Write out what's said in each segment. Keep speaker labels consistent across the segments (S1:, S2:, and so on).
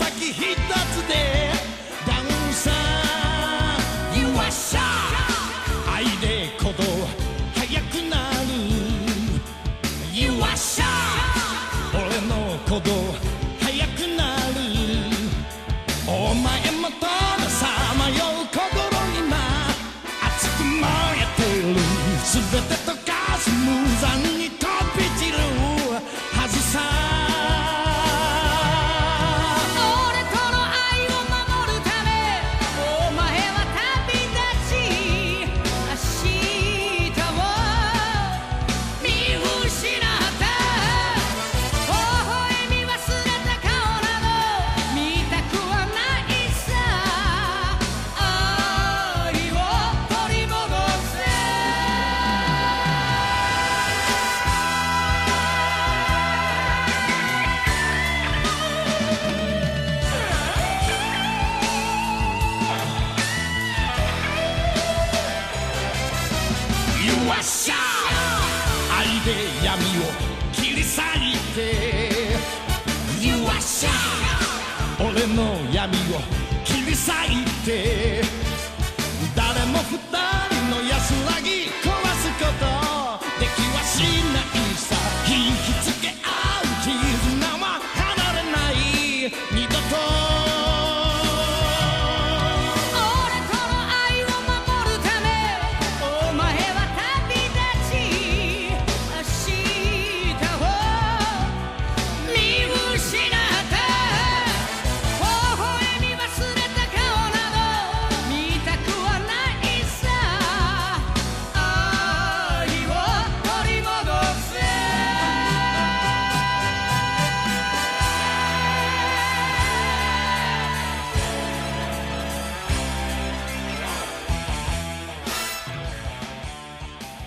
S1: aqui ri. ッシャー愛で闇を切り裂いて。You are shy 俺の闇を切り裂いて。誰も二人の安らぎ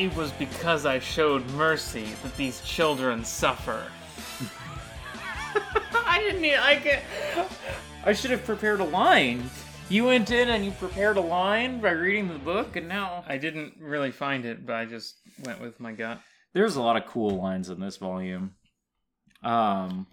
S2: It was because I showed mercy that these children suffer. I didn't. e- I get. I should have prepared a line. You went in and you prepared a line by reading the book, and now I didn't really find it, but I just went with my gut.
S3: There's a lot of cool lines in this volume. Um,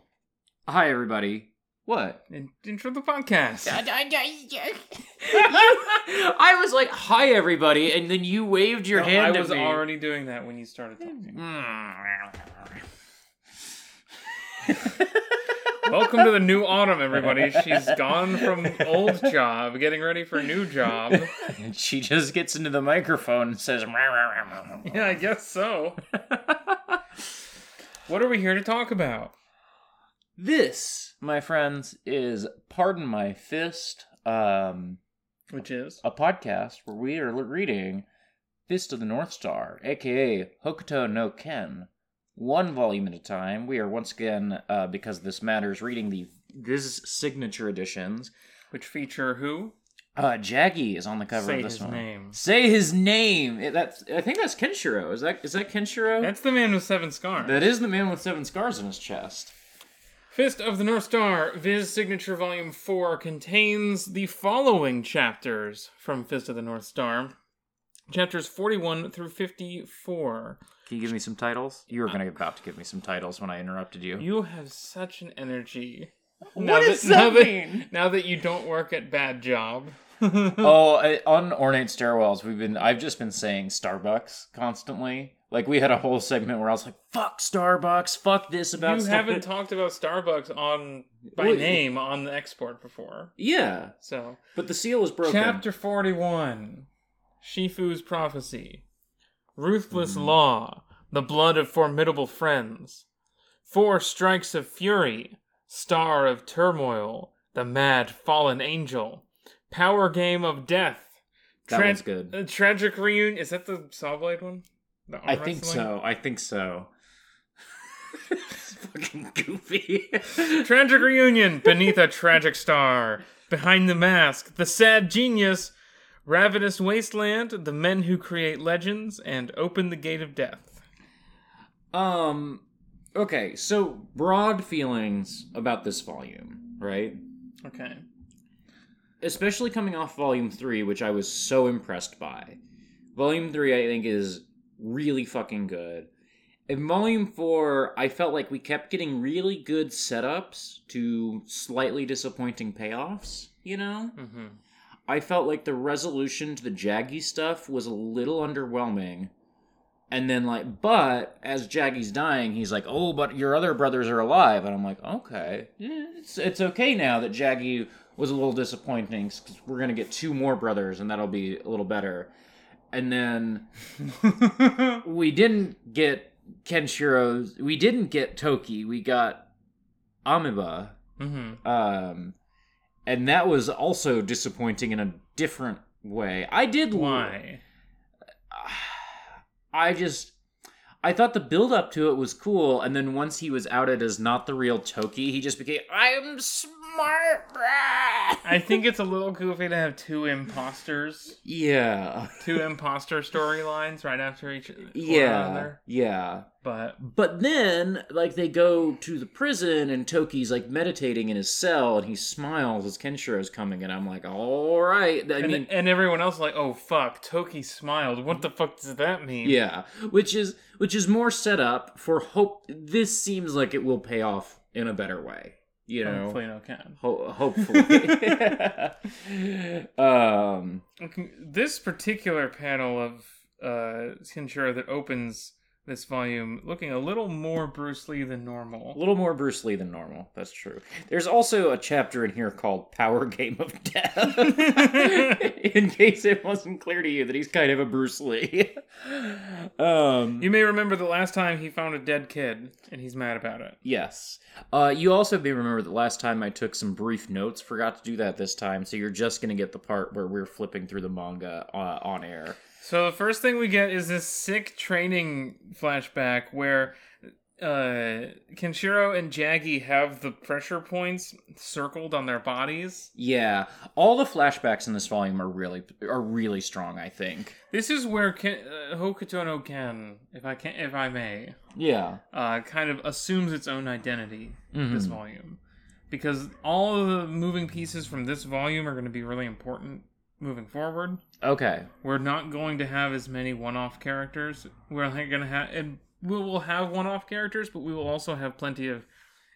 S3: hi everybody. What?
S2: In- Intro the podcast.
S3: I was like, "Hi everybody," and then you waved your
S2: No,
S3: hand
S2: I
S3: at
S2: was already doing that when you started talking. Welcome to the new autumn, everybody. She's gone from old job, getting ready for new job.
S3: and she just gets into the microphone and says,
S2: Yeah, I guess so. what are we here to talk about?
S3: "This, my friends, is Pardon My Fist, um,
S2: Which is
S3: a podcast where we are reading Fist of the North Star, aka Hokuto no Ken, one volume at a time. We are once again, uh, because this matters, reading the Viz signature editions.
S2: which feature who?
S3: Uh, Jaggy is on the cover
S2: Say
S3: of this
S2: his
S3: one.
S2: name.
S3: Say his name. It- that's I think that's Kenshiro. Is that is that Kenshiro?
S2: That's the man with seven scars.
S3: that is the man with seven scars on his chest.
S2: Fist of the North Star, Viz Signature Volume 4 contains the following chapters from Fist of the North Star. Chapters 41 through 54.
S3: Can you give me some titles? You were gonna about to give me some titles when I interrupted you.
S2: You have such an energy.
S3: What does
S2: now
S3: that mean?
S2: Now that you don't work at Bad Job.
S3: oh, I, on ornate stairwells, we've been. I've just been saying Starbucks constantly. Like we had a whole segment where I was like, "Fuck Starbucks, fuck this about."
S2: You
S3: Starbucks."
S2: haven't talked about Starbucks on by name on the export before.
S3: Yeah,
S2: So,
S3: but the seal is broken.
S2: Chapter 41 Shifu's Prophecy. Ruthless
S3: Mm-hmm.
S2: Law. The Blood of Formidable Friends. Four Strikes of Fury. Star of Turmoil. The Mad Fallen Angel. Power Game of Death.
S3: That one's good.
S2: tragic Reunion. Is that the Sawblade one?
S3: I think so. I think so. it's fucking goofy.
S2: Tragic Reunion beneath a tragic star. Behind the mask, the sad genius, ravenous wasteland, the men who create legends, and open the gate of death.
S3: um. Okay, so broad feelings about this volume, right?
S2: Okay.
S3: especially coming off volume 3 which i was so impressed by volume 3 i think is really fucking good in volume four, I felt like we kept getting really good setups to slightly disappointing payoffs. You know,
S2: hmm
S3: I felt like the resolution to the Jaggy stuff was a little underwhelming. And then, like, but as Jaggy's dying, he's like, "Oh, but your other brothers are alive," and I'm like, "Okay, yeah, it's it's okay now that Jaggy was a little disappointing because we're gonna get two more brothers, and that'll be a little better." And then we didn't get Kenshiro's. We didn't get Toki. We got Amiba.
S2: hmm
S3: Um, and that was also disappointing in a different way. I did
S2: Why?
S3: I just I thought the build up to it was cool, and then once he was outed as not the real Toki, he just became I'm smart. brah."
S2: I think it's a little goofy to have two imposters,
S3: yeah,
S2: two imposter storylines right after each one
S3: yeah,
S2: another.
S3: yeah.
S2: But
S3: But then, like, they go to the prison, and Toki's like meditating in his cell, and he smiles as Kenshiro's coming, and I'm like, all right. I
S2: and,
S3: mean,
S2: and everyone else like, oh fuck, Toki smiled. What the fuck does that mean?
S3: Yeah, which is which is more set up for hope. This seems like it will pay off in a better way. You know,
S2: Hopefully no can.
S3: Ho- hopefully. um,
S2: This particular panel of uh that opens this volume looking a little more Bruce Lee than normal.
S3: a little more Bruce Lee than normal. That's true. There's also a chapter in here called "Power Game of Death." in case it wasn't clear to you that he's kind of a Bruce Lee. um,
S2: You may remember the last time he found a dead kid and he's mad about it.
S3: Yes. Uh, you also may remember that last time I took some brief notes. Forgot to do that this time, so you're just gonna get the part where we're flipping through the manga uh, on air.
S2: So the first thing we get is this sick training flashback where uh Kenshiro and Jaggy have the pressure points circled on their bodies.
S3: Yeah, all the flashbacks in this volume are really are really strong. I think.
S2: This is where Ken, uh, Hokuto no Ken, if I can if I may,
S3: Yeah.
S2: uh kind of assumes its own identity this
S3: Mhm.
S2: volume. Because all of the moving pieces from this volume are going to be really important moving forward.
S3: Okay.
S2: We're not going to have as many one-off characters. We're going to have, and we will have one-off characters, but we will also have plenty of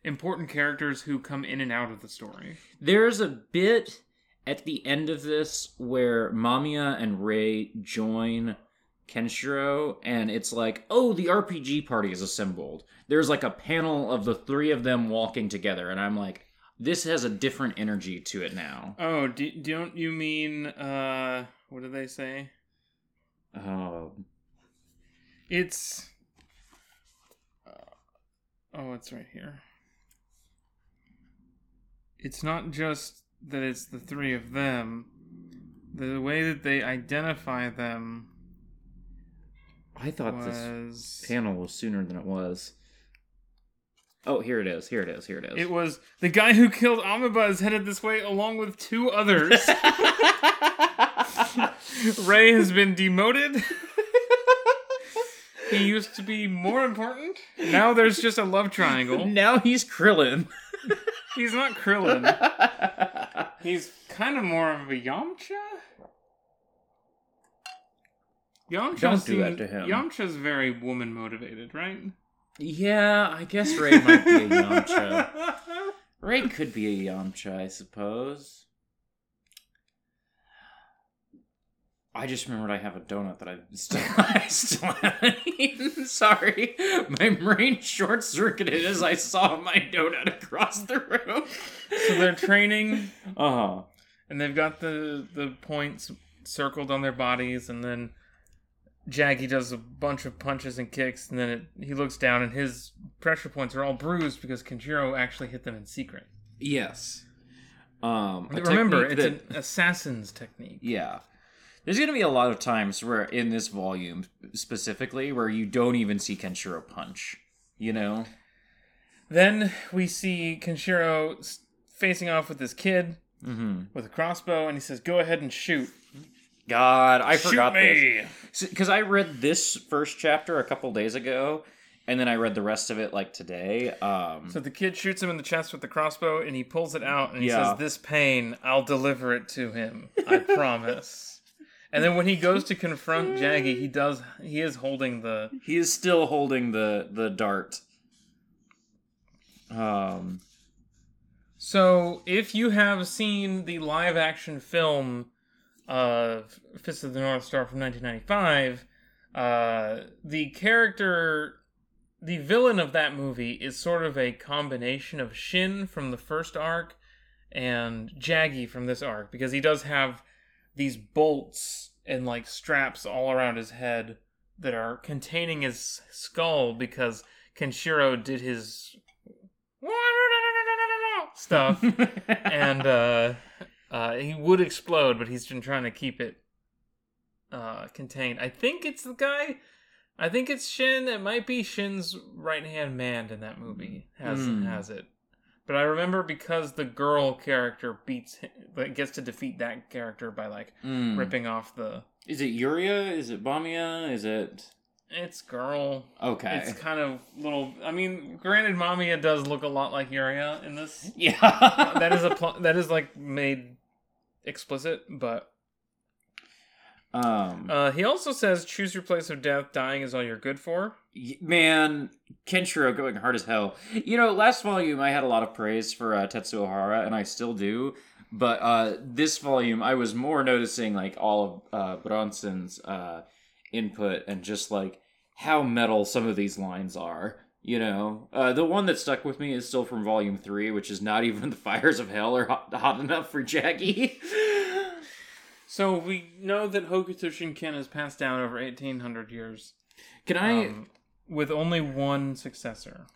S2: important characters who come in and out of the story.
S3: There's a bit at the end of this where Mamiya and Ray join Kenshiro, and it's like, oh, the RPG party is assembled. There's like a panel of the three of them walking together, and I'm like, this has a different energy to it now.
S2: Oh, do, don't you mean uh, what do they say?
S3: Oh,
S2: It's uh, oh, it's right here. It's not just that it's the three of them. The way that they identify them
S3: I thought this panel was sooner than it was. Oh, here it is. Here it is. Here it is.
S2: it was the guy who killed Amiba is headed this way along with two others. Ray has been demoted. he used to be more important. Now there's just a love triangle.
S3: now he's Krillin.
S2: He's not Krillin. He's kind of more of a Yamcha. Yamcha
S3: Don't do that to him.
S2: Yamcha's very woman motivated, right?
S3: Yeah, I guess Ray might be a Yamcha. Ray could be a Yamcha, I suppose. I just remembered I have a donut that I still, I still haven't eaten. Sorry. My brain short circuited as I saw my donut across the room.
S2: so they're training,
S3: Uh huh.
S2: and they've got the the points circled on their bodies, and then Jaggy does a bunch of punches and kicks, and then it, he looks down, and his pressure points are all bruised because Kenshiro actually hit them in secret.
S3: Yes. Um,
S2: Remember, it's
S3: that-
S2: an assassin's technique.
S3: Yeah. There's going to be a lot of times where, in this volume specifically, where you don't even see Kenshiro punch. You know?
S2: Then we see Kenshiro facing off with this kid
S3: Mm-hmm.
S2: with a crossbow, and he says, "Go ahead and shoot.
S3: God, I
S2: shoot
S3: forgot this. Because I read this first chapter a couple days ago, and then I read the rest of it like today. Um,
S2: So the kid shoots him in the chest with the crossbow, and he pulls it out, and he
S3: Yeah.
S2: says, "This pain, I'll deliver it to him. I promise." And then when he goes to confront Jaggy, he does. He is holding the.
S3: He is still holding the the dart. Um.
S2: So if you have seen the live action film of Fist of the North Star from 1995, uh, the character, the villain of that movie is sort of a combination of Shin from the first arc and Jaggy from this arc because he does have these bolts and like straps all around his head that are containing his skull because Kenshiro did his stuff. And uh, uh, he would explode, but he's been trying to keep it uh, contained. I think it's the guy. I think it's Shin. It might be Shin's right hand man in that movie has
S3: Hmm.
S2: has it. But I remember because the girl character beats him, like, gets to defeat that character by like
S3: mm.
S2: ripping off the.
S3: Is it Yuria? Is it Mamiya? Is it
S2: It's girl.
S3: okay?
S2: It's kind of little. I mean, granted, Mamiya does look a lot like Yuria in this.
S3: yeah.
S2: that is a pl- that is like made explicit, but
S3: um.
S2: uh, he also says, "Choose your place of death. Dying is all you're good for."
S3: Y- Man, Kenshiro going hard as hell. You know, last volume I had a lot of praise for uh, Tetsuo Hara, and I still do. But uh, this volume, I was more noticing like all of uh, Buronson's uh, input and just like how metal some of these lines are. You know, uh, the one that stuck with me is still from volume three, which is not even the fires of hell are hot, hot enough for Jaggy.
S2: So we know that Hokuto Shinken has passed down over eighteen hundred years,
S3: Can I
S2: um, with only one successor.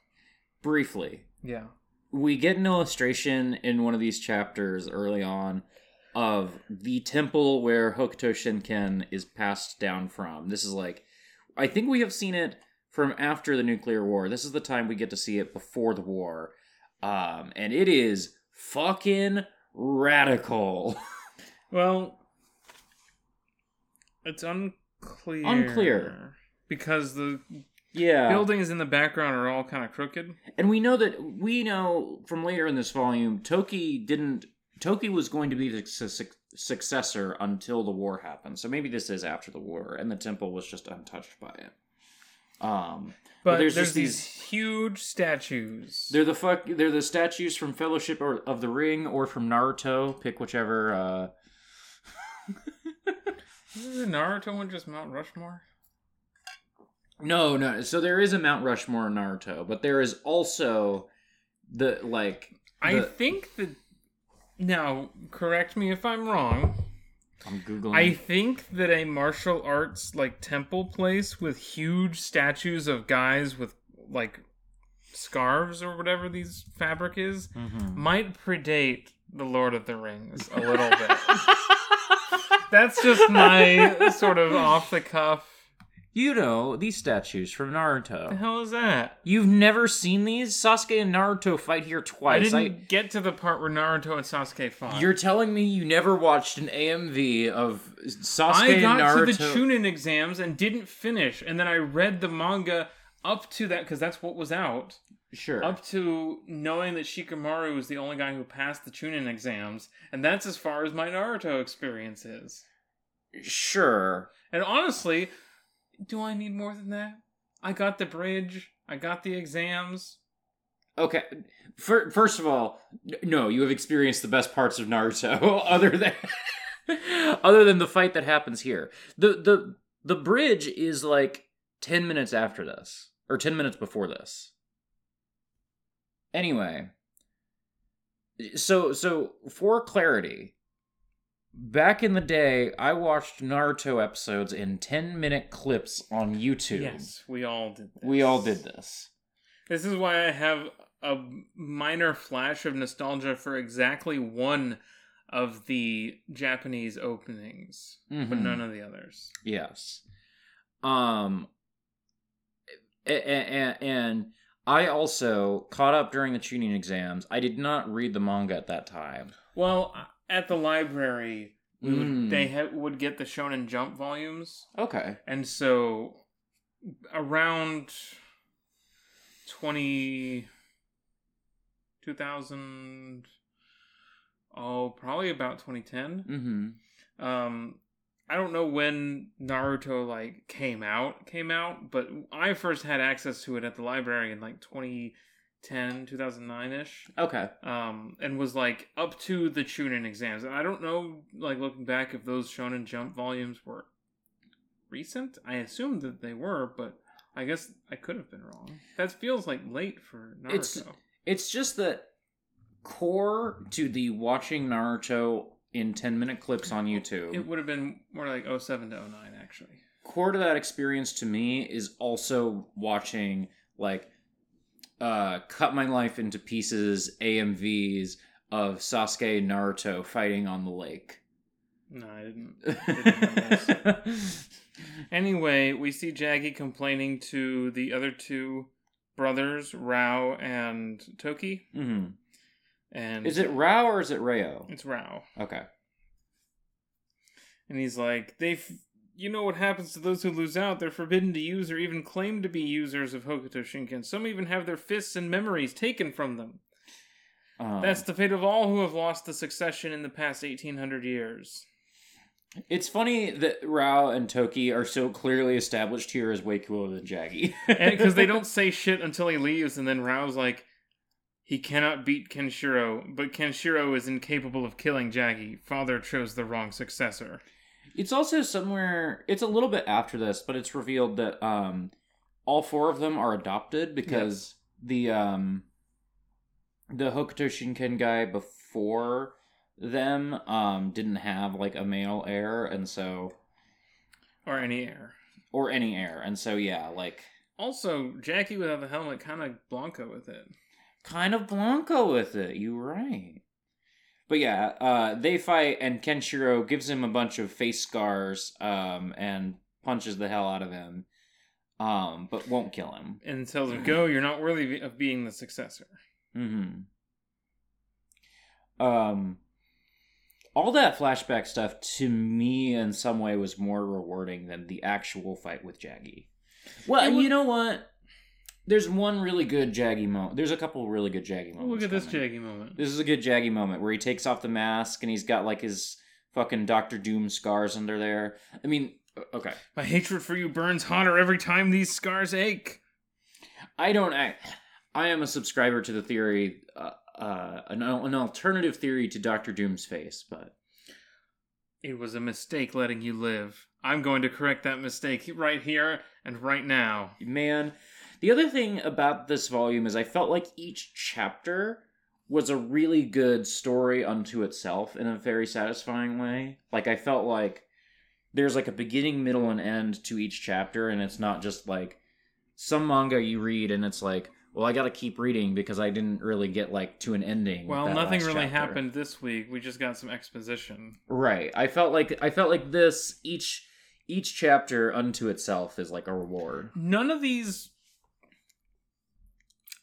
S3: briefly?
S2: Yeah.
S3: we get an illustration in one of these chapters early on of the temple where Hokuto Shinken is passed down from. This is like, I think we have seen it from after the nuclear war. This is the time we get to see it before the war. Um, and it is fucking radical.
S2: Well, it's unclear.
S3: Unclear.
S2: because the
S3: yeah.
S2: buildings in the background are all kind of crooked.
S3: And we know that we know from later in this volume, Toki didn't. Toki was going to be the su- su- successor until the war happened. So maybe this is after the war, and the temple was just untouched by it. Um,
S2: But
S3: there's
S2: there's,
S3: just
S2: these
S3: these-
S2: huge statues.
S3: they're the fuck. They're the statues from Fellowship or, of the Ring or from Naruto. Pick whichever. Uh,
S2: Is the Naruto one just Mount Rushmore?
S3: no, no. So there is a Mount Rushmore in Naruto, but there is also the like.
S2: I think that. Now, correct me if I'm wrong.
S3: I'm googling.
S2: I think that a martial arts like temple place with huge statues of guys with like scarves or whatever these fabric is
S3: Mhm.
S2: might predate the Lord of the Rings a little bit. That's just my sort of off the cuff.
S3: You know these statues from Naruto.
S2: The hell is that?
S3: You've never seen these? Sasuke and Naruto fight here twice.
S2: I didn't get to the part where Naruto and Sasuke fought.
S3: You're telling me you never watched an AMV of Sasuke
S2: I got
S3: Naruto?
S2: to the Chunin exams and didn't finish, and then I read the manga up to that because that's what was out.
S3: Sure.
S2: Up to knowing that Shikamaru was the only guy who passed the Chunin exams, and that's as far as my Naruto experience is.
S3: Sure.
S2: And honestly, do I need more than that? I got the bridge, I got the exams.
S3: Okay. Fir- First of all, no, you have experienced the best parts of Naruto, other than other than the fight that happens here. the the The bridge is like ten minutes after this, or ten minutes before this. Anyway, so so for clarity, back in the day, I watched Naruto episodes in ten minute clips on YouTube.
S2: Yes, we all did. This.
S3: We all did this.
S2: This is why I have a minor flash of nostalgia for exactly one of the Japanese openings, but
S3: Mhm.
S2: none of the others.
S3: Yes. Um and, and I also caught up during the Chunin exams. I did not read the manga at that time.
S2: Well, at the library, we
S3: Mm.
S2: would, they ha- would get the Shonen Jump volumes,
S3: Okay.
S2: and so around 20, 2000, oh, probably about 2010.
S3: Mhm.
S2: um, I don't know when Naruto like came out came out, but I first had access to it at the library in like 2010, 2009 ish.
S3: Okay.
S2: Um, and was like up to the Chunin exams. And I don't know, like looking back, if those Shonen Jump volumes were recent. I assumed that they were, but I guess I could have been wrong. That feels like late for Naruto.
S3: It's- It's just that core to the watching Naruto in 10 minute clips on YouTube.
S2: it would have been more like 07 to 09, actually.
S3: core to that experience to me is also watching like uh cut my life into pieces AMVs of Sasuke and Naruto fighting on the lake.
S2: No, I didn't. didn't. Anyway, we see Jaggy complaining to the other two brothers, Rao and Toki,
S3: Mm-hmm.
S2: and
S3: Is it Rao or is it Rayo?
S2: It's Rao,
S3: Okay.
S2: and he's like, "They, f- you know what happens to those who lose out? They're forbidden to use or even claim to be users of Hokuto Shinken. Some even have their fists and memories taken from them.
S3: Um,
S2: That's the fate of all who have lost the succession in the past eighteen hundred years."
S3: It's funny that Rao and Toki are so clearly established here as way cooler than Jaggy.
S2: because they don't say shit until he leaves, and then Rao's like, he cannot beat Kenshiro, but Kenshiro is incapable of killing Jaggy. Father chose the wrong successor.
S3: It's also somewhere it's a little bit after this, but it's revealed that um all four of them are adopted because the um the Hokuto Shinken guy before them um didn't have like a male heir and so
S2: Or any heir.
S3: or any heir and so yeah, like
S2: Also, Jaggy without the helmet, kind of Blanco with it.
S3: kind of Blanco with it. You right. But yeah, uh, they fight, and Kenshiro gives him a bunch of face scars, um, and punches the hell out of him, um, but won't kill him.
S2: And tells him, go, you're not worthy of being the successor.
S3: hmm Um, all that flashback stuff to me, in some way, was more rewarding than the actual fight with Jaggy. Well,
S2: It wa-
S3: you know what? There's one really good Jaggy moment. There's a couple really good Jaggy moments.
S2: look at this
S3: coming.
S2: Jaggy moment.
S3: This is a good Jaggy moment where he takes off the mask and he's got like his fucking Doctor Doom scars under there. I mean, okay,
S2: My hatred for you burns hotter every time these scars ache.
S3: I don't. I, I am a subscriber to the theory, uh, uh, an, an alternative theory to Doctor Doom's face, but
S2: It was a mistake letting you live. I'm going to correct that mistake right here and right now.
S3: man, the other thing about this volume is I felt like each chapter was a really good story unto itself in a very satisfying way. Like I felt like there's like a beginning, middle, and end to each chapter, and it's not just like some manga you read and it's like, well, I got to keep reading because I didn't really get like to an ending.
S2: Well,
S3: that
S2: nothing really
S3: chapter.
S2: happened this week. We just got some exposition.
S3: Right. I felt like I felt like this each each chapter unto itself is like a reward.
S2: None of these.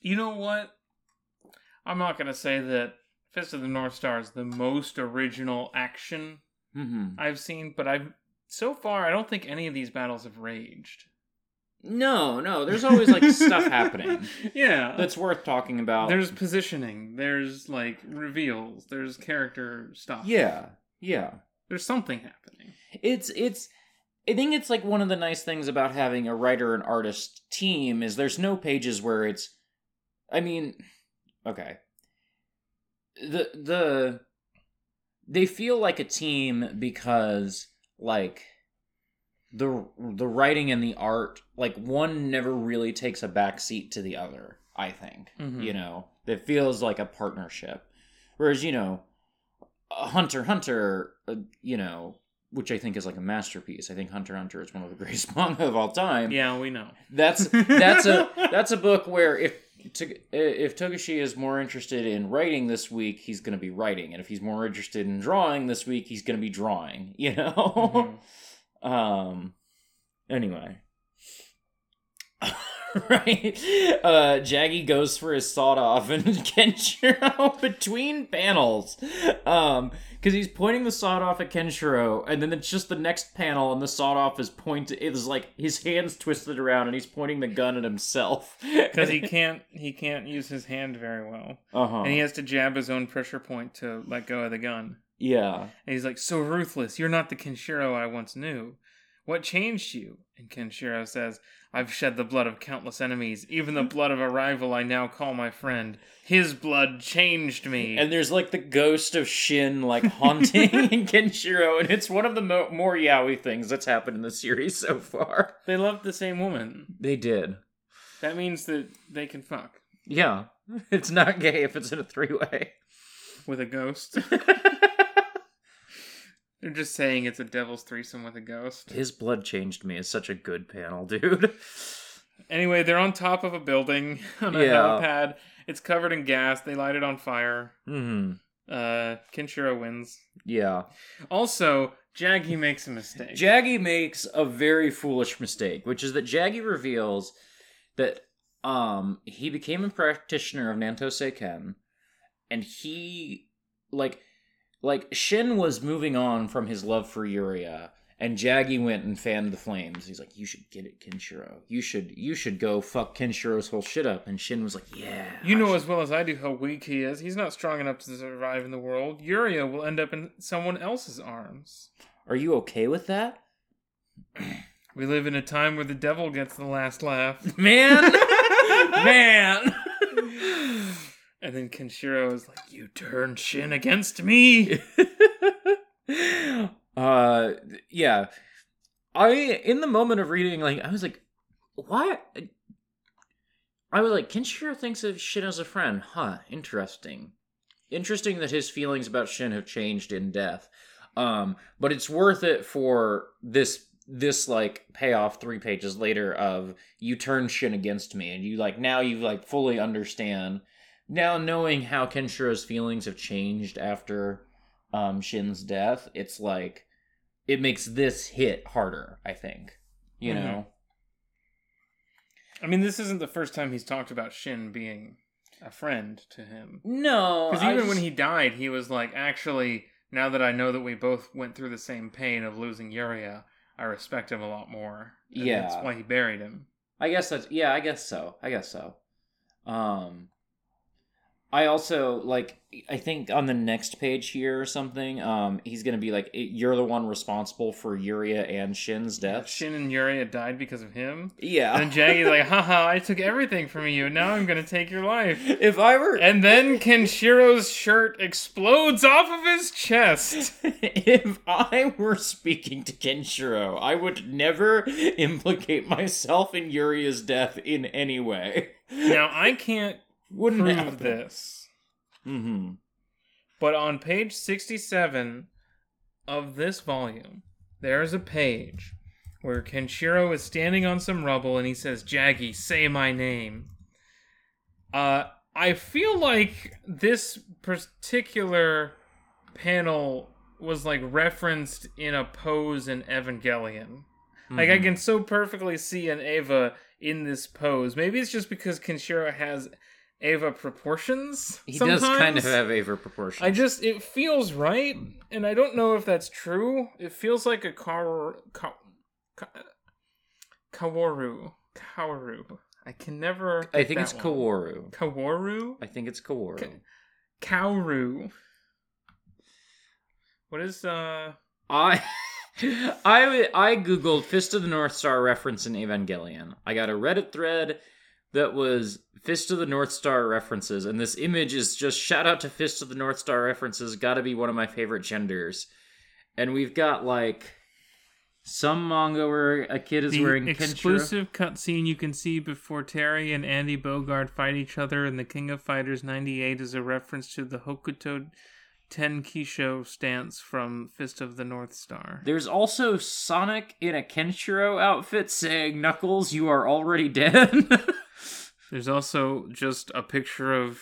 S2: You know what? I'm not going to say that Fist of the North Star is the most original action
S3: Mm-hmm.
S2: I've seen, but I've. So far, I don't think any of these battles have raged.
S3: No, no. There's always like stuff happening
S2: Yeah.
S3: that's worth talking about.
S2: There's positioning, there's like reveals, there's character stuff.
S3: yeah, yeah.
S2: There's something happening.
S3: It's it's. I think it's like one of the nice things about having a writer and artist team is there's no pages where it's. I mean, okay. The the they feel like a team because like the the writing and the art like one never really takes a backseat to the other i think
S2: Mhm.
S3: you know it feels like a partnership whereas you know hunter hunter uh, you know which i think is like a masterpiece i think hunter hunter is one of the greatest manga of all time
S2: Yeah, we know.
S3: that's that's a that's a book where if if Togashi is more interested in writing this week, he's going to be writing, and if he's more interested in drawing this week, he's going to be drawing. You know.
S2: Mhm.
S3: Um. Anyway. right. Uh Jaggy goes for his sawed off and Kenshiro between panels. Um because he's pointing the sawed off at Kenshiro, and then it's just the next panel, and the sawed off is pointed. It is like his hands twisted around, and he's pointing the gun at himself
S2: because he can't he can't use his hand very well,
S3: Uh huh.
S2: and he has to jab his own pressure point to let go of the gun.
S3: Yeah.
S2: And he's like, So ruthless. You're not the Kenshiro I once knew. What changed you? And Kenshiro says, I've shed the blood of countless enemies, even the blood of a rival I now call my friend. His blood changed me.
S3: And there's like the ghost of Shin like haunting Kenshiro, and it's one of the mo- more yaoi things that's happened in the series so far.
S2: they loved the same woman.
S3: They did.
S2: That means that they can fuck
S3: Yeah. It's not gay if it's in a three way.
S2: with a ghost. They're just saying it's a devil's threesome with a ghost.
S3: His blood changed me is such a good panel, dude.
S2: Anyway, they're on top of a building on a
S3: Yeah.
S2: helipad. It's covered in gas. They light it on fire.
S3: hmm.
S2: Uh, Kenshiro wins.
S3: Yeah.
S2: Also, Jaggy makes a mistake.
S3: Jaggy makes a very foolish mistake, which is that Jaggy reveals that um he became a practitioner of Nanto Seiken, and he like like Shin was moving on from his love for Yuria, and Jaggy went and fanned the flames. He's like, "You should get it, Kenshiro. You should you should go fuck Kenshiro's whole shit up." And Shin was like, "Yeah."
S2: you
S3: I
S2: know
S3: should."
S2: as well as I do how weak he is. He's not strong enough to survive in the world. Yuria will end up in someone else's arms.
S3: Are you okay with that,
S2: We live in a time where the devil gets the last laugh.
S3: man? man.
S2: And then Kenshiro is like, You turned Shin against me.
S3: uh yeah. I in the moment of reading like i was like what i was like kenshiro thinks of shin as a friend. Huh interesting. Interesting that his feelings about shin have changed in death um but it's worth it for this this like payoff three pages later of you turn shin against me and you like now you like fully understand now knowing how kenshiro's feelings have changed after um Shin's death, it's like it makes this hit harder, I think. You
S2: Mhm.
S3: know?
S2: I mean, this isn't the first time he's talked about Shin being a friend to him.
S3: No.
S2: Because even when he died, he was like, actually, now that I know that we both went through the same pain of losing Yuria, I respect him a lot more. And
S3: Yeah.
S2: That's why he buried him.
S3: I guess that's yeah, I guess so. I guess so. Um I also like I think on the next page here or something, um he's going to be like you're the one responsible for Yuria and Shin's death.
S2: Shin and Yuria died because of him.
S3: Yeah.
S2: And Jaggy's like, haha, I took everything from you. Now I'm going to take your life.
S3: if I were
S2: And then Kenshiro's shirt explodes off of his chest.
S3: if I were speaking to Kenshiro, I would never implicate myself in Yuria's death in any way.
S2: Now, I can't
S3: Wouldn't
S2: prove
S3: happen.
S2: this,
S3: Mm-hmm.
S2: but on page 67 of this volume, there is a page where Kenshiro is standing on some rubble and he says, Jaggy, say my name. Uh, I feel like this particular panel was like referenced in a pose in Evangelion. Like I can so perfectly see an Eva in this pose. Maybe it's just because Kenshiro has Eva proportions.
S3: He
S2: sometimes.
S3: does kind of have Eva proportions.
S2: I just it feels right, and I don't know if that's true. It feels like a Kar, Ka, Ka, Kaworu. Kaworu. I can never.
S3: I think it's
S2: one.
S3: Kaworu.
S2: Kaworu.
S3: I think it's Kaworu.
S2: Ka- Kaoru. What is uh?
S3: I I I googled Fist of the North Star reference in Evangelion. I got a Reddit thread that was Fist of the North Star references, and this image is just shout out to Fist of the North Star references. Got to be one of my favorite genders. And we've got like some manga where a kid is
S2: The
S3: wearing Kenshiro.
S2: exclusive cutscene you can see before Terry and Andy Bogard fight each other in the King of Fighters 98 is a reference to the Hokuto Tenkisho stance from Fist of the North Star.
S3: There's also Sonic in a Kenshiro outfit saying, "Knuckles, you are already dead."
S2: There's also just a picture of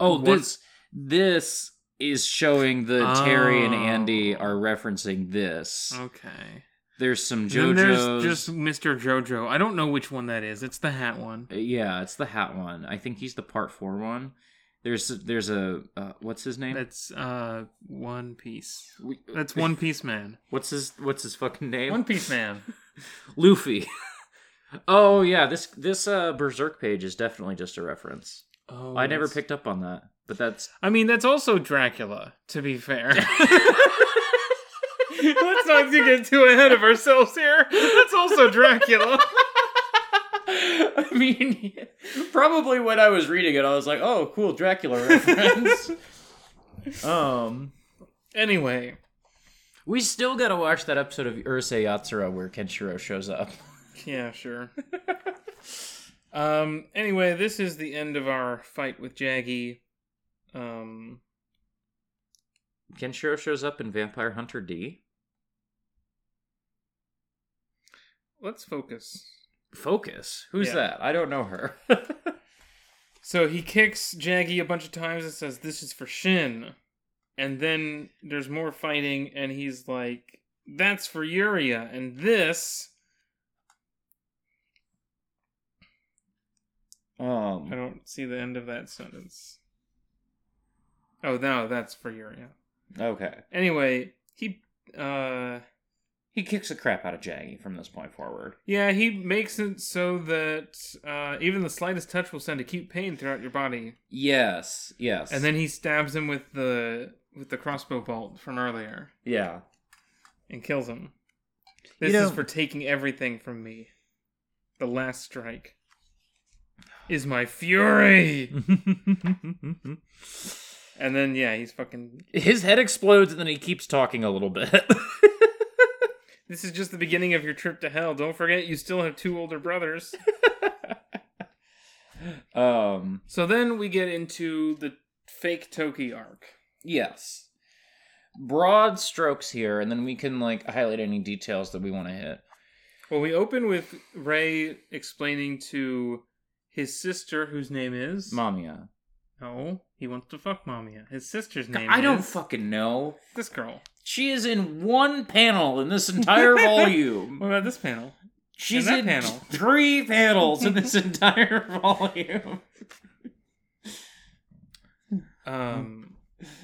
S3: Oh,
S2: What-
S3: this this is showing the Terry and
S2: Oh.
S3: Andy are referencing this.
S2: okay.
S3: There's some JoJo's.
S2: there's just Mr. JoJo. I don't know which one that is. It's the hat one.
S3: Uh, yeah, it's the hat one. I think he's the part four one. There's there's a uh, what's his name?
S2: That's uh One Piece.
S3: We-
S2: That's One Piece Man.
S3: What's his what's his fucking name?
S2: One Piece Man.
S3: Luffy. oh yeah, this this uh Berserk page is definitely just a reference.
S2: Oh,
S3: I never
S2: that's-
S3: picked up on that. But that's
S2: I mean, that's also Dracula, to be fair. Let's not get too ahead of ourselves here. That's also Dracula.
S3: I mean, probably when I was reading it, I was like, "Oh, cool Dracula reference." um,
S2: Anyway,
S3: we still gotta watch that episode of Urusei Yatsura where Kenshiro shows up.
S2: yeah, sure. um. Anyway, this is the end of our fight with Jaggy. Um.
S3: Kenshiro shows up in Vampire Hunter D.
S2: Let's focus.
S3: Focus. Who's
S2: Yeah.
S3: that? I don't know her.
S2: So he kicks Jaggy a bunch of times and says, This is for Shin. And then there's more fighting, and he's like, That's for Yuria. And this. Um I
S3: um.
S2: don't see the end of that sentence. Oh, no, that's for Yuria.
S3: Okay.
S2: Anyway, he. Uh.
S3: He kicks the crap out of Jaggy from this point forward.
S2: Yeah, he makes it so that uh, even the slightest touch will send acute pain throughout your body.
S3: Yes. Yes.
S2: And then he stabs him with the with the crossbow bolt from earlier.
S3: yeah.
S2: and kills him. This
S3: You
S2: is for taking everything from me. The last strike is my fury. And then yeah, he's fucking.
S3: His head explodes and then he keeps talking a little bit.
S2: This is just the beginning of your trip to hell. Don't forget, you still have two older brothers.
S3: um.
S2: So then we get into the fake Toki arc.
S3: Yes. Broad strokes here, and then we can like highlight any details that we want to hit.
S2: Well, we open with Ray explaining to his sister, whose name is
S3: Mamiya.
S2: No, he wants to fuck Mamiya. His sister's name.
S3: I don't fucking know.
S2: this girl.
S3: She is in one panel in this entire volume.
S2: What about this panel?
S3: She's in
S2: panel.
S3: three panels in this entire volume.
S2: Um,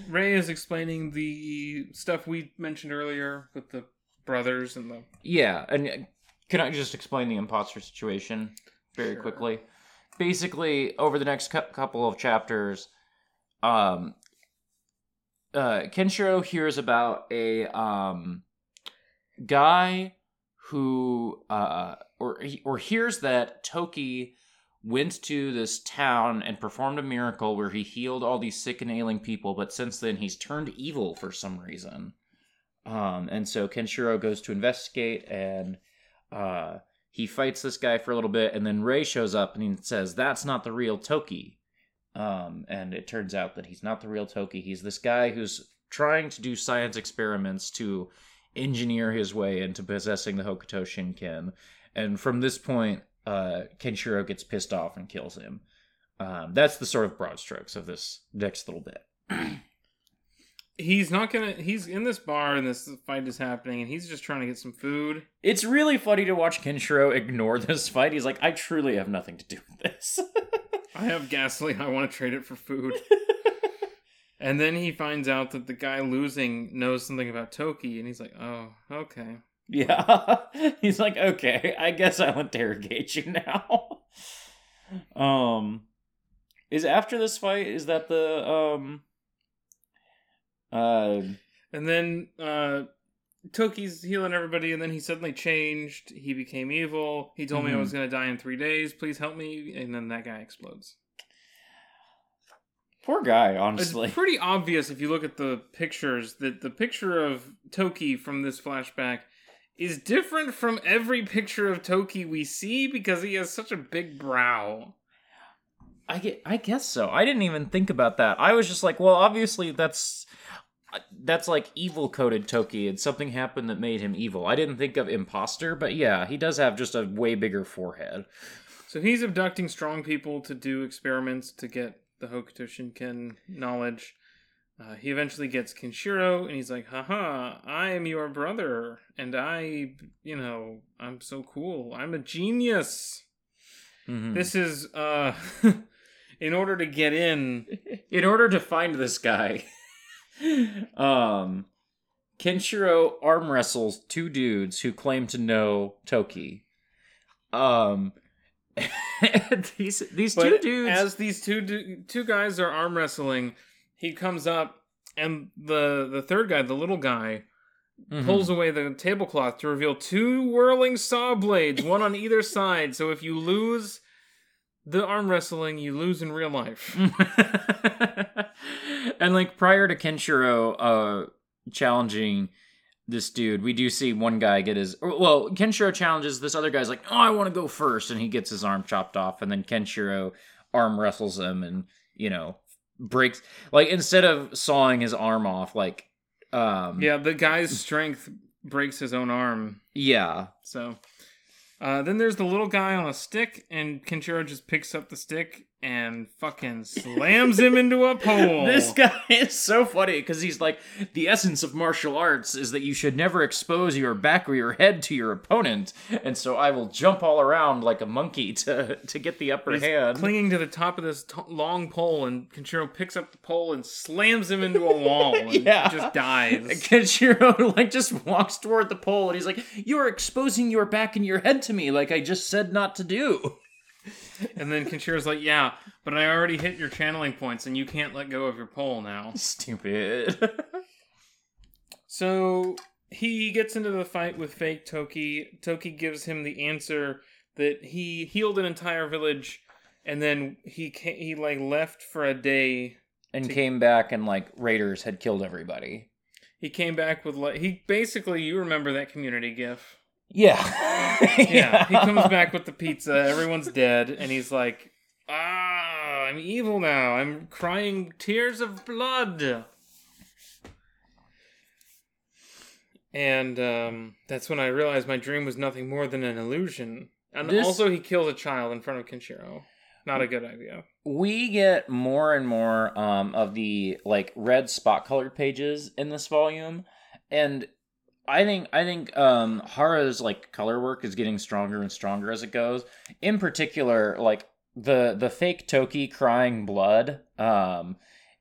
S2: Ray is explaining the stuff we mentioned earlier with the brothers and the.
S3: Yeah, and uh, can I just explain the imposter situation very
S2: Sure.
S3: quickly? Basically, over the next cou- couple of chapters, um, uh, Kenshiro hears about a um guy who uh or or hears that Toki went to this town and performed a miracle where he healed all these sick and ailing people, but since then he's turned evil for some reason. Um, and so Kenshiro goes to investigate and uh, he fights this guy for a little bit, and then Ray shows up and he says, That's not the real Toki. Um, and it turns out that he's not the real Toki. He's this guy who's trying to do science experiments to engineer his way into possessing the Hokuto Shinken. And from this point, uh, Kenshiro gets pissed off and kills him. Um, that's the sort of broad strokes of this next little bit.
S2: He's not gonna. He's in this bar and this fight is happening, and he's just trying to get some food.
S3: It's really funny to watch Kenshiro ignore this fight. He's like, I truly have nothing to do with this.
S2: I have gasoline. I want to trade it for food. and then he finds out that the guy losing knows something about Toki, and he's like, "Oh, okay."
S3: yeah. He's like, okay, I guess I'll interrogate you now. um is after this fight, is that the um uh
S2: And then uh Toki's healing everybody, and then he suddenly changed. He became evil. He told me I was gonna die in three days. Please help me. And then that guy explodes.
S3: poor guy,
S2: It's
S3: honestly.
S2: pretty obvious if you look at the pictures that the picture of Toki from this flashback is different from every picture of Toki we see because he has such a big brow.
S3: I get I guess so. I didn't even think about that. I was just like, well, obviously that's that's like evil coded Toki and something happened that made him evil. I didn't think of imposter, but yeah, he does have just a way bigger forehead.
S2: So he's abducting strong people to do experiments to get the Hokuto Shinken knowledge. Uh, he eventually gets Kenshiro, and he's like, haha, I am your brother, and I, you know, I'm so cool. I'm a genius.
S3: Mhm.
S2: This is, uh, in order to get in,
S3: in order to find this guy, um, Kenshiro arm wrestles two dudes who claim to know Toki. Um, these these
S2: But
S3: two dudes.
S2: as these two du- two guys are arm wrestling, he comes up and the the third guy, the little guy,
S3: Mhm.
S2: pulls away the tablecloth to reveal two whirling saw blades, one on either side. So if you lose the arm wrestling, you lose in real life.
S3: and like prior to Kenshiro uh challenging this dude, we do see one guy get his well, Kenshiro challenges this other guy's like, "Oh, I want to go first. and he gets his arm chopped off and then Kenshiro arm wrestles him and, you know, breaks like instead of sawing his arm off like um
S2: Yeah, the guy's strength breaks his own arm.
S3: yeah.
S2: So uh, then there's the little guy on a stick, and Kenshiro just picks up the stick and fucking slams him into a pole.
S3: This guy is so funny because he's like, the essence of martial arts is that you should never expose your back or your head to your opponent, and so I will jump all around like a monkey to to get the upper
S2: He's
S3: hand.
S2: clinging to the top of this t- long pole, and Kenshiro picks up the pole and slams him into a wall, and
S3: Yeah.
S2: just dies.
S3: Kenshiro like just walks toward the pole and he's like, "You are exposing your back and your head to me, like I just said not to do."
S2: And then Kenshiro's like, "Yeah, but I already hit your channeling points, and you can't let go of your pole now."
S3: Stupid.
S2: So he gets into the fight with fake Toki. Toki gives him the answer that he healed an entire village, and then he ca- he like left for a day.
S3: and came back and like raiders had killed everybody.
S2: He came back with like he basically you remember that community gif.
S3: Yeah.
S2: Yeah, he comes back with the pizza. Everyone's dead, and he's like, "Ah, I'm evil now. I'm crying tears of blood." And um, that's when I realized my dream was nothing more than an illusion. And
S3: This-
S2: also, he kills a child in front of Kenshiro. Not a good idea.
S3: we get more and more um, of the like red spot colored pages in this volume and i think i think um hara's like color work is getting stronger and stronger as it goes in particular like the the fake toki crying blood um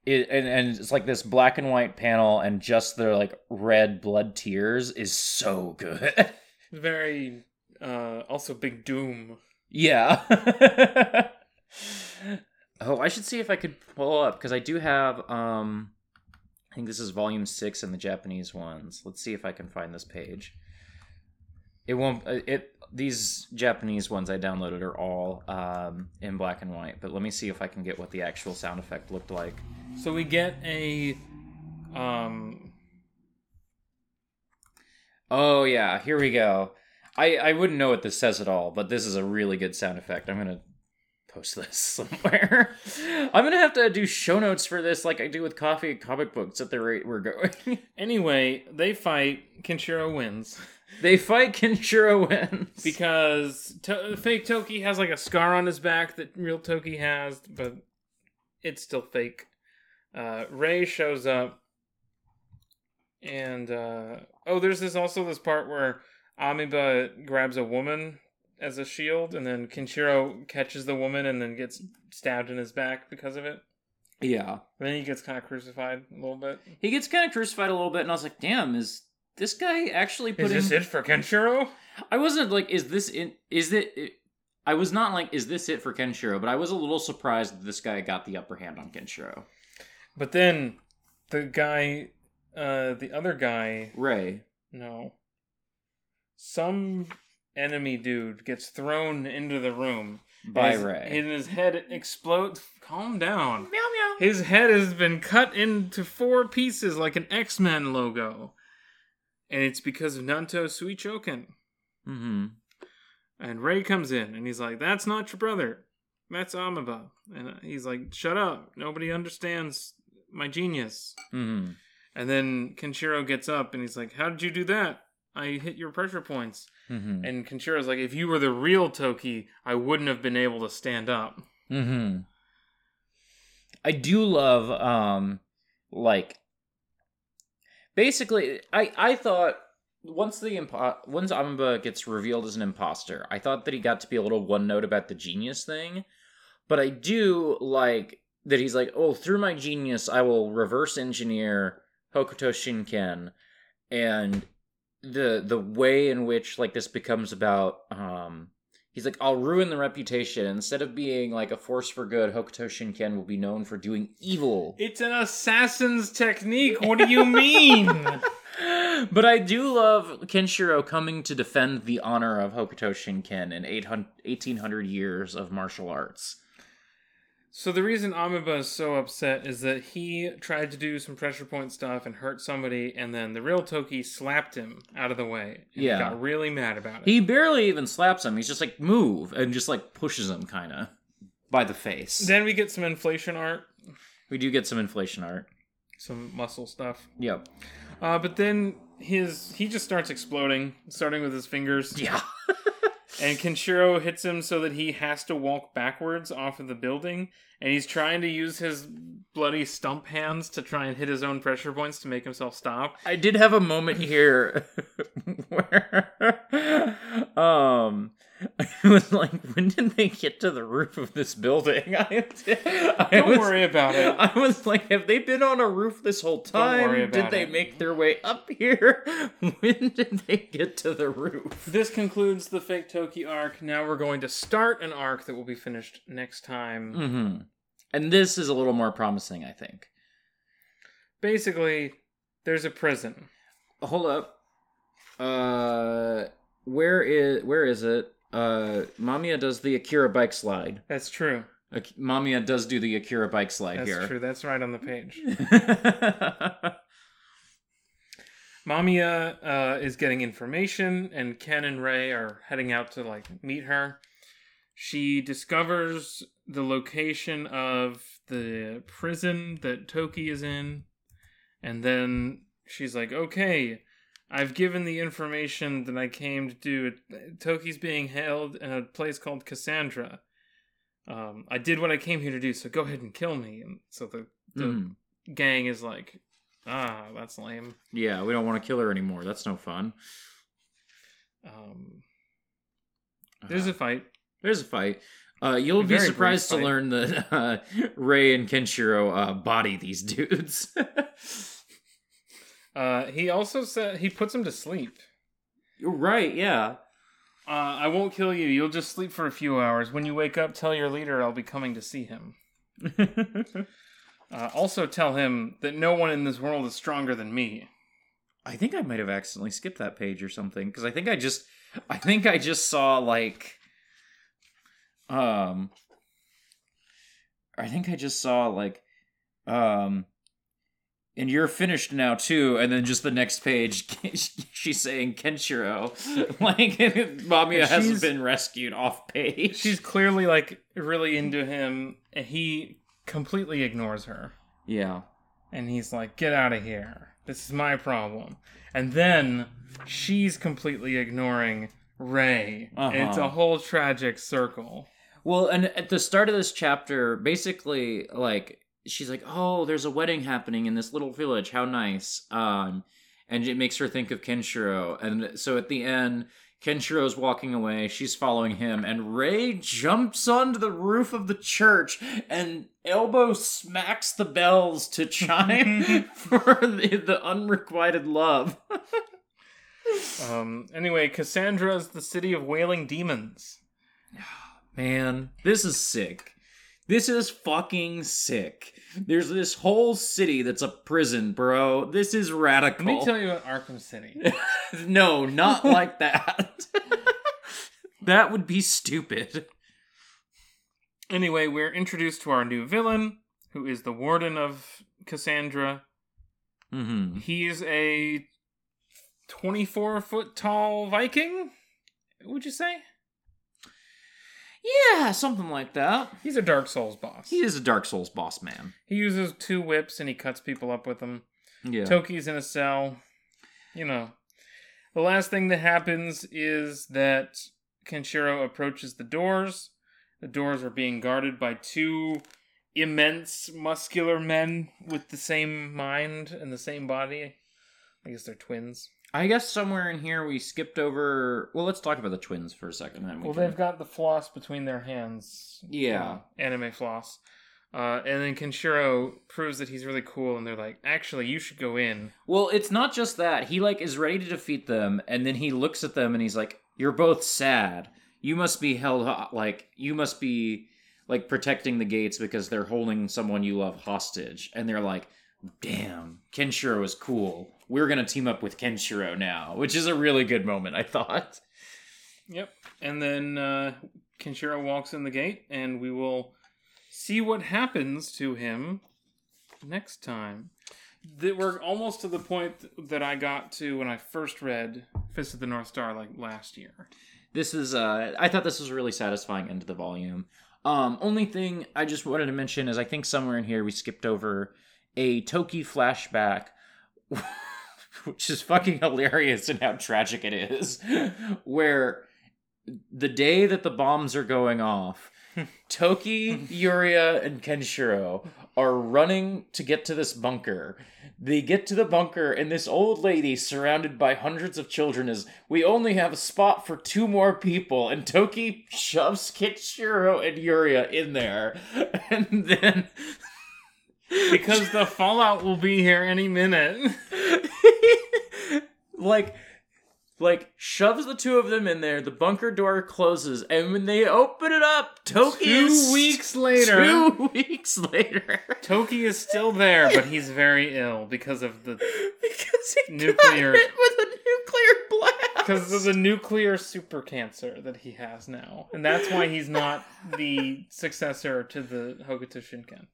S3: it, and, and it's like this black and white panel and just the like red blood tears is so good
S2: Very, uh, also Big Doom.
S3: Yeah. oh, I should see if I could pull up because I do have. um I think this is volume six in the Japanese ones. Let's see if I can find this page. It won't. uh, It these Japanese ones I downloaded are all um, in black and white. But let me see if I can get what the actual sound effect looked like.
S2: So we get a, um,
S3: Oh yeah, here we go. I I wouldn't know what this says at all, but this is a really good sound effect. I'm gonna post this somewhere. I'm gonna have to do show notes for this, like I do with coffee and comic books at the rate we're going.
S2: anyway, they fight. Kenshiro wins.
S3: they fight, Kenshiro wins.
S2: because to- fake Toki has like a scar on his back that real Toki has, but it's still fake. Uh, Ray shows up, and uh, oh, there's this also this part where Amiba grabs a woman as a shield, and then Kenshiro catches the woman and then gets stabbed in his back because of it.
S3: yeah,
S2: And then he gets kind of crucified a little bit.
S3: he gets kind of crucified a little bit, and I was like, "Damn, is this guy actually
S2: Is
S3: putting?"
S2: this it for Kenshiro?
S3: I wasn't like, "Is this in? Is it I was not like, "Is this it for Kenshiro?" But I was a little surprised that this guy got the upper hand on Kenshiro.
S2: But then the guy, uh, the other guy,
S3: Ray.
S2: No. Some enemy dude gets thrown into the room.
S3: By
S2: His-
S3: Ray.
S2: And his head explodes. Calm down.
S3: Meow meow.
S2: His head has been cut into four pieces like an X Men logo. And it's because of Nanto Suichoken.
S3: Mm-hmm.
S2: And Ray comes in and he's like, That's not your brother. That's Amiba. And he's like, Shut up. Nobody understands my genius.
S3: Mm-hmm.
S2: And then Kenshiro gets up and he's like, How did you do that? I hit your pressure points.
S3: Mm-hmm.
S2: And Kenshiro's like, if you were the real Toki, I wouldn't have been able to stand up.
S3: Mm-hmm. I do love um like basically I I thought once the impo- once Amiba gets revealed as an imposter, I thought that he got to be a little one note about the genius thing. But I do like that he's like, "Oh, through my genius, I will reverse engineer Hokuto Shinken." And the the way in which like this becomes about um He's like, I'll ruin the reputation. Instead of being like a force for good, Hokuto Shinken will be known for doing evil.
S2: It's an assassin's technique. What do you mean?
S3: but I do love Kenshiro coming to defend the honor of Hokuto Shinken in 800, 1800 years of martial arts.
S2: So the reason Amiba is so upset is that he tried to do some pressure point stuff and hurt somebody, and then the real Toki slapped him out of the way. And
S3: Yeah.
S2: he got really mad about it.
S3: He barely even slaps him. He's just like, move, and just like pushes him kind of by the face.
S2: Then we get some inflation art,
S3: we do get some inflation art.
S2: some muscle stuff.
S3: Yep.
S2: Uh, but then his he just starts exploding, starting with his fingers.
S3: Yeah.
S2: And Kenshiro hits him so that he has to walk backwards off of the building, and he's trying to use his bloody stump hands to try and hit his own pressure points to make himself stop.
S3: I did have a moment here where um I was like, when did they get to the roof of this building? I, I
S2: Don't
S3: was,
S2: worry about it.
S3: I was like, have they been on a roof this whole time?
S2: worry
S3: did they
S2: it.
S3: make their way up here? When did they get to the roof?
S2: This concludes the fake Toki arc. Now we're going to start an arc that will be finished next time.
S3: Mm-hmm. And this is a little more promising, I think.
S2: Basically, there's a prison.
S3: Hold up. Uh, where is where is it? Uh, Mamiya does the Akira bike slide.
S2: That's true.
S3: Ak- Mamiya does do the Akira bike slide
S2: That's
S3: here.
S2: That's true. That's right on the page. Mamiya uh, is getting information, and Ken and Ray are heading out to like meet her. She discovers the location of the prison that Toki is in, and then she's like, "Okay, I've given the information that I came to do. Toki's being held in a place called Cassandra. Um, I did what I came here to do, so go ahead and kill me." And so the the
S3: Mhm.
S2: gang is like, ah, that's lame.
S3: Yeah, we don't want to kill her anymore. That's no fun.
S2: Um, there's a
S3: Uh,
S2: fight.
S3: there's a fight. Uh, you'll
S2: A
S3: be surprised to learn that uh, Ray and Kenshiro uh, body these dudes.
S2: Uh, he also said he puts him to sleep.
S3: You're right. Yeah.
S2: Uh, I won't kill you. You'll just sleep for a few hours. When you wake up, tell your leader I'll be coming to see him. Uh, also, tell him that no one in this world is stronger than me.
S3: I think I might have accidentally skipped that page or something because I think I just I think I just saw like um I think I just saw like um and you're finished now too and then just the next page she's saying Kenshiro like Mamiya has been rescued off page.
S2: She's clearly like really into him, and he completely ignores her.
S3: yeah.
S2: and he's like, "Get out of here. This is my problem." And then she's completely ignoring Ray. It's
S3: Uh-huh.
S2: a whole tragic circle.
S3: Well, and at the start of this chapter, basically, like she's like, "Oh, there's a wedding happening in this little village. How nice!" Um, and it makes her think of Kenshiro. And so at the end, Kenshiro's walking away. She's following him, and Ray jumps onto the roof of the church and elbow smacks the bells to chime for the, the unrequited love.
S2: Um, anyway, Cassandra's the city of wailing demons.
S3: Man, this is sick. This is fucking sick. There's this whole city that's a prison, bro. This is radical.
S2: Let me tell you about Arkham City.
S3: no, not like that. that would be stupid.
S2: anyway, we're introduced to our new villain, who is the warden of Cassandra.
S3: Mm-hmm.
S2: He's a 24 foot tall Viking, would you say?
S3: Yeah, something like that.
S2: He's a Dark Souls boss.
S3: He is a Dark Souls boss man.
S2: He uses two whips and he cuts people up with them.
S3: Yeah.
S2: Toki's in a cell. You know. The last thing that happens is that Kenshiro approaches the doors. The doors are being guarded by two immense muscular men with the same mind and the same body. I guess they're twins.
S3: I guess somewhere in here we skipped over. Well, let's talk about the twins for a second. Then we
S2: Well,
S3: can-
S2: they've got the floss between their hands.
S3: Yeah.
S2: Uh, anime floss. Uh, and then Kenshiro proves that he's really cool, and they're like, actually, you should go in.
S3: Well, it's not just that. He like is ready to defeat them and then he looks at them and he's like, "You're both sad. you must be held ho- like you must be like protecting the gates because they're holding someone you love hostage and they're like damn kenshiro is cool we're gonna team up with kenshiro now which is a really good moment i thought
S2: Yep. And then uh, Kenshiro walks in the gate, and we will see what happens to him next time. That we're almost to the point that I got to when I first read Fist of the North Star, like last year.
S3: this is uh i thought this was a really satisfying end to the volume um only thing i just wanted to mention is i think somewhere in here we skipped over a toki flashback which is fucking hilarious and how tragic it is where the day that the bombs are going off toki yuria and kenshiro are running to get to this bunker. They get to the bunker and this old lady surrounded by hundreds of children is we only have a spot for two more people and toki shoves kenshiro and yuria in there. And then
S2: Because the fallout will be here any minute.
S3: like like shoves the two of them in there the bunker door closes and when they open it up toki
S2: Two
S3: is
S2: weeks later.
S3: two weeks later
S2: Toki is still there, but he's very ill because of the
S3: because he
S2: Nuclear-
S3: got hit with a nuclear blast
S2: because of the nuclear super cancer that he has now, and that's why he's not the successor to the Hokuto Shinken.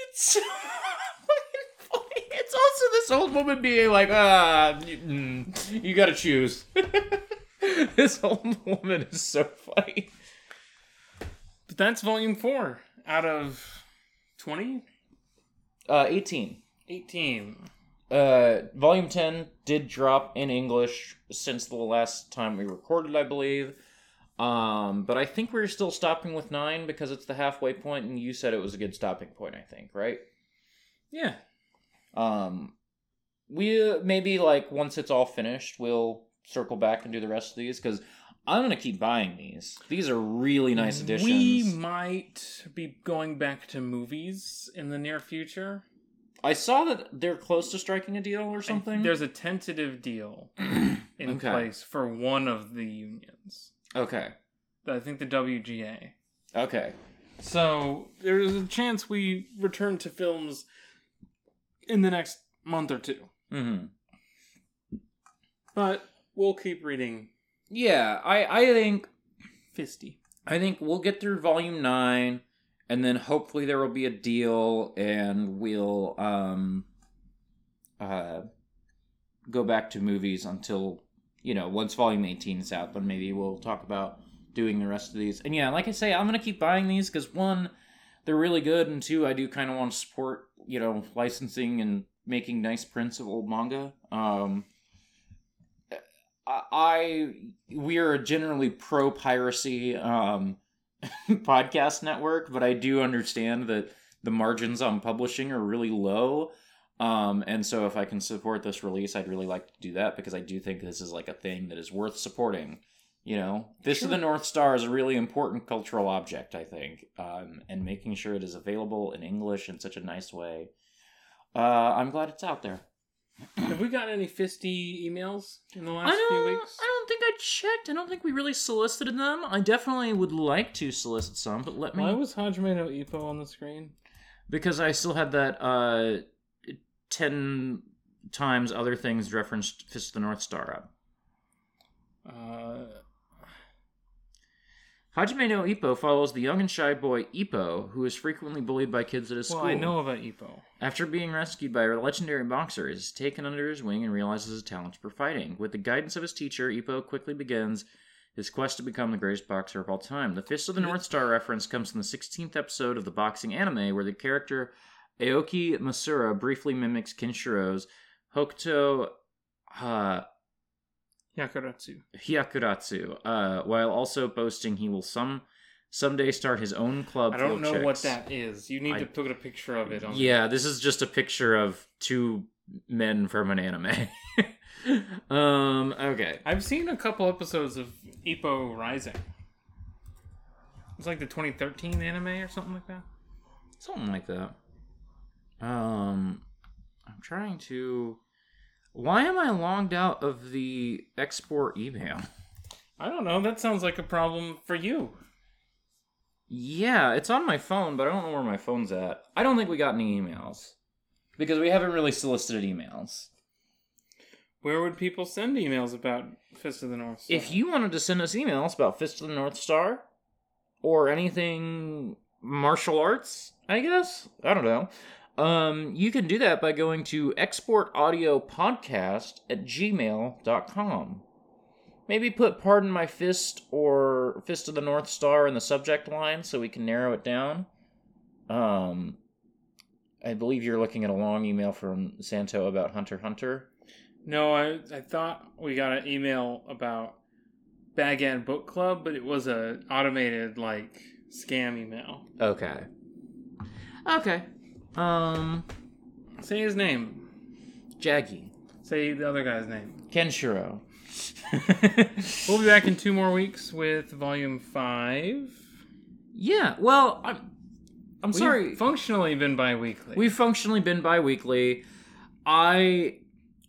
S3: It's so funny. It's also this old woman being like, ah, you, mm, you gotta choose. this old woman is so funny.
S2: But that's volume four out of 20?
S3: Uh, 18.
S2: 18.
S3: Uh, volume 10 did drop in English since the last time we recorded, I believe. Um, but I think we're still stopping with 9 because it's the halfway point, and you said it was a good stopping point, I think, right?
S2: Yeah.
S3: Um, we uh, maybe like once it's all finished, we'll circle back and do the rest of these because I'm gonna keep buying these. These are really nice additions.
S2: We might be going back to movies in the near future.
S3: I saw that they're close to striking a deal or something.
S2: There's a tentative deal in
S3: Okay.
S2: place for one of the unions.
S3: Okay,
S2: I think the WGA.
S3: okay,
S2: So there's a chance we return to films in the next month or two.
S3: hmm
S2: But we'll keep reading
S3: yeah. I I think
S2: Fisty.
S3: I think we'll get through volume nine, and then hopefully there will be a deal, and we'll um uh go back to movies until you know once volume eighteen is out. Then maybe we'll talk about doing the rest of these. And yeah, like I say, I'm gonna keep buying these because one, they're really good, and two, I do kind of want to support you know licensing and making nice prints of old manga. Um. I- we are a generally pro piracy um podcast network, but I do understand that the margins on publishing are really low. Um, and so if I can support this release, I'd really like to do that because I do think this is like a thing that is worth supporting. You know, this of the North Star is a really important cultural object, I think, um, and making sure it is available in English in such a nice way. Uh, I'm glad it's out there.
S2: Have we got any Fisty emails in the last few weeks?
S3: I don't think I checked. I don't think we really solicited them. I definitely would like to solicit some, but let me
S2: Why was Hajime no Ippo on the screen?
S3: because I still had that uh ten times other things referenced Fist of the North Star up.
S2: Uh,
S3: Hajime no Ippo follows the young and shy boy Ippo, who is frequently bullied by kids at his
S2: well,
S3: school.
S2: I know about Ippo.
S3: After being rescued by a legendary boxer, he is taken under his wing and realizes his talents for fighting. With the guidance of his teacher, Ippo quickly begins his quest to become the greatest boxer of all time. The Fist of the North Star reference comes from the 16th episode of the boxing anime, where the character Aoki Masaru briefly mimics Kenshiro's Hokuto uh,
S2: Yakuratsu.
S3: Hyakuretsu, uh, while also boasting he will some someday start his own club.
S2: I don't know what that is. You need
S3: I-
S2: to put a picture of it on.
S3: Yeah, this is just a picture of two men from an anime. um, okay.
S2: I've seen a couple episodes of Ippo Rising. It's like the 2013 anime or something like that.
S3: Something like that. Um, I'm trying to. Why am I logged out of the export email?
S2: I don't know. That sounds like a problem for you.
S3: Yeah, it's on my phone, but I don't know where my phone's at. I don't think we got any emails because we haven't really solicited emails.
S2: Where would people send emails about Fist of the North Star?
S3: If you wanted to send us emails about Fist of the North Star or anything martial arts, I guess, I don't know. Um, you can do that by going to exportaudiopodcast at gmail.com. Maybe put Pardon My Fist or Fist of the North Star in the subject line so we can narrow it down. Um, I believe you're looking at a long email from Santo about Hunter Hunter.
S2: No, I I thought we got an email about Bag End Book Club, but it was a automated like scam email.
S3: Okay. Okay. Um,
S2: Say his name.
S3: Jaggy.
S2: Say the other guy's name.
S3: Kenshiro.
S2: We'll be back in two more weeks with volume five.
S3: yeah, well, I'm, I'm
S2: We've
S3: sorry.
S2: functionally been bi-weekly.
S3: We've functionally been bi-weekly. I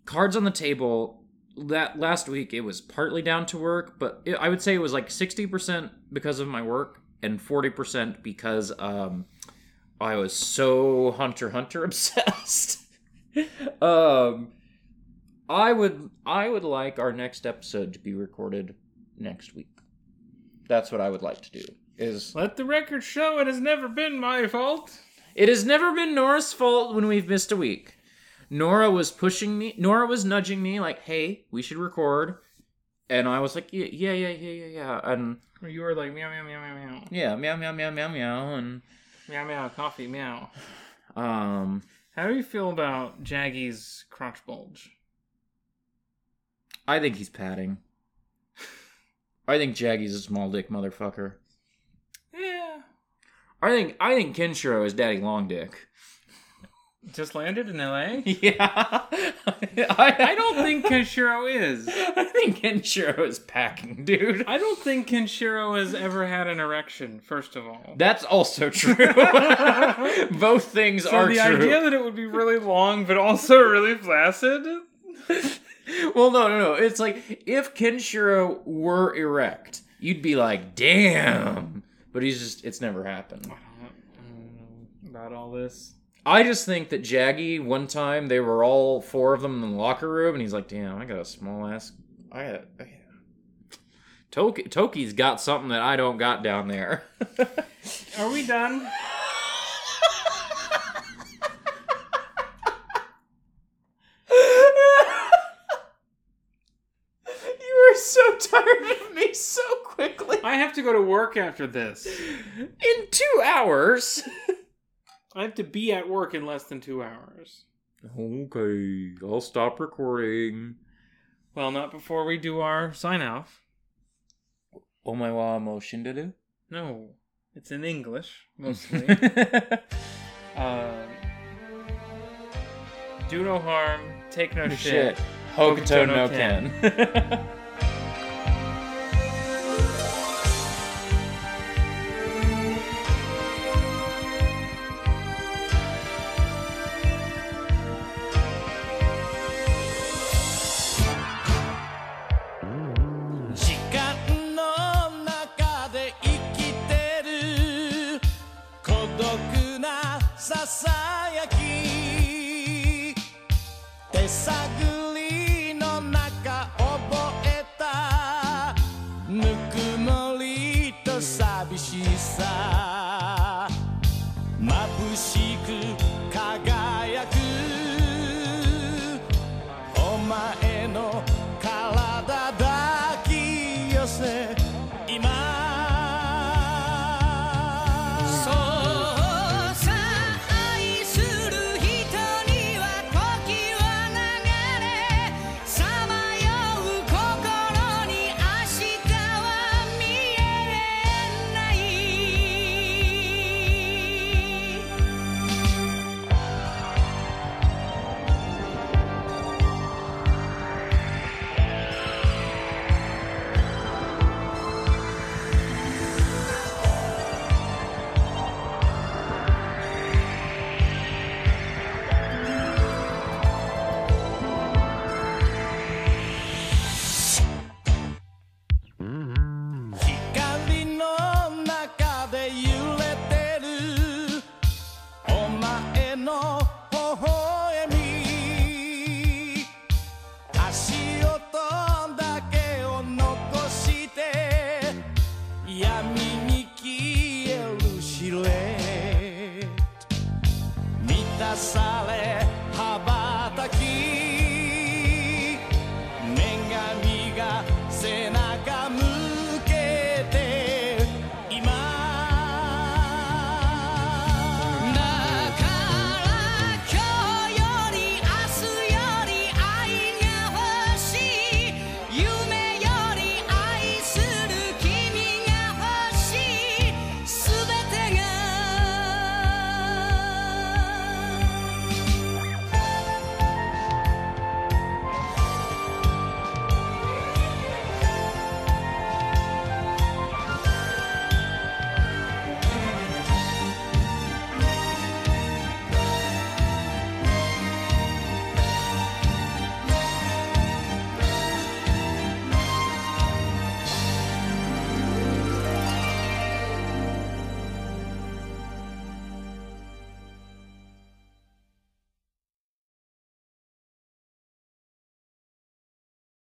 S3: cards on the table that last week it was partly down to work, but it, I would say it was like 60% because of my work and 40% because um I was so Hunter Hunter obsessed. um I would I would like our next episode to be recorded next week. That's what I would like to do. Is
S2: Let the record show it has never been my fault.
S3: it has never been Nora's fault when we've missed a week. Nora was pushing me. Nora was nudging me like, "Hey, we should record," and I was like, "Yeah, yeah, yeah, yeah, yeah, yeah." And
S2: you were like meow meow meow meow meow
S3: yeah, meow, meow, meow, meow, meow, and
S2: meow meow coffee meow.
S3: um,
S2: How do you feel about Jaggy's crotch bulge?
S3: I think he's padding. I think Jaggy's a small dick motherfucker.
S2: Yeah.
S3: I think I think Kenshiro is Daddy Long Dick.
S2: Just landed in L.A.
S3: Yeah, I,
S2: I don't think Kenshiro is.
S3: I think Kenshiro is packing, dude.
S2: I don't think Kenshiro has ever had an erection. First of all.
S3: That's also true. Both things
S2: So
S3: are
S2: the
S3: true.
S2: The idea that it would be really long but also really flaccid.
S3: well, no, no, no. It's like if Kenshiro were erect, you'd be like, "Damn!" But he's just—it's never happened.
S2: I don't know about all this.
S3: I just think that Jaggy one time they were all four of them in the locker room, and he's like, "Damn, I got a small ass. I got." I Toki, Toki's got something that I don't got down there.
S2: Are we done?
S3: you are so tired of me so quickly.
S2: I have to go to work after this.
S3: In two hours.
S2: I have to be at work in less than two hours.
S3: Okay, I'll stop recording.
S2: Well, not before we do our sign off.
S3: Omae wa mo shinderu?
S2: No, it's in English mostly. uh, do no harm, take no shit.
S3: Shit. Hokuto no Ken.
S1: 「時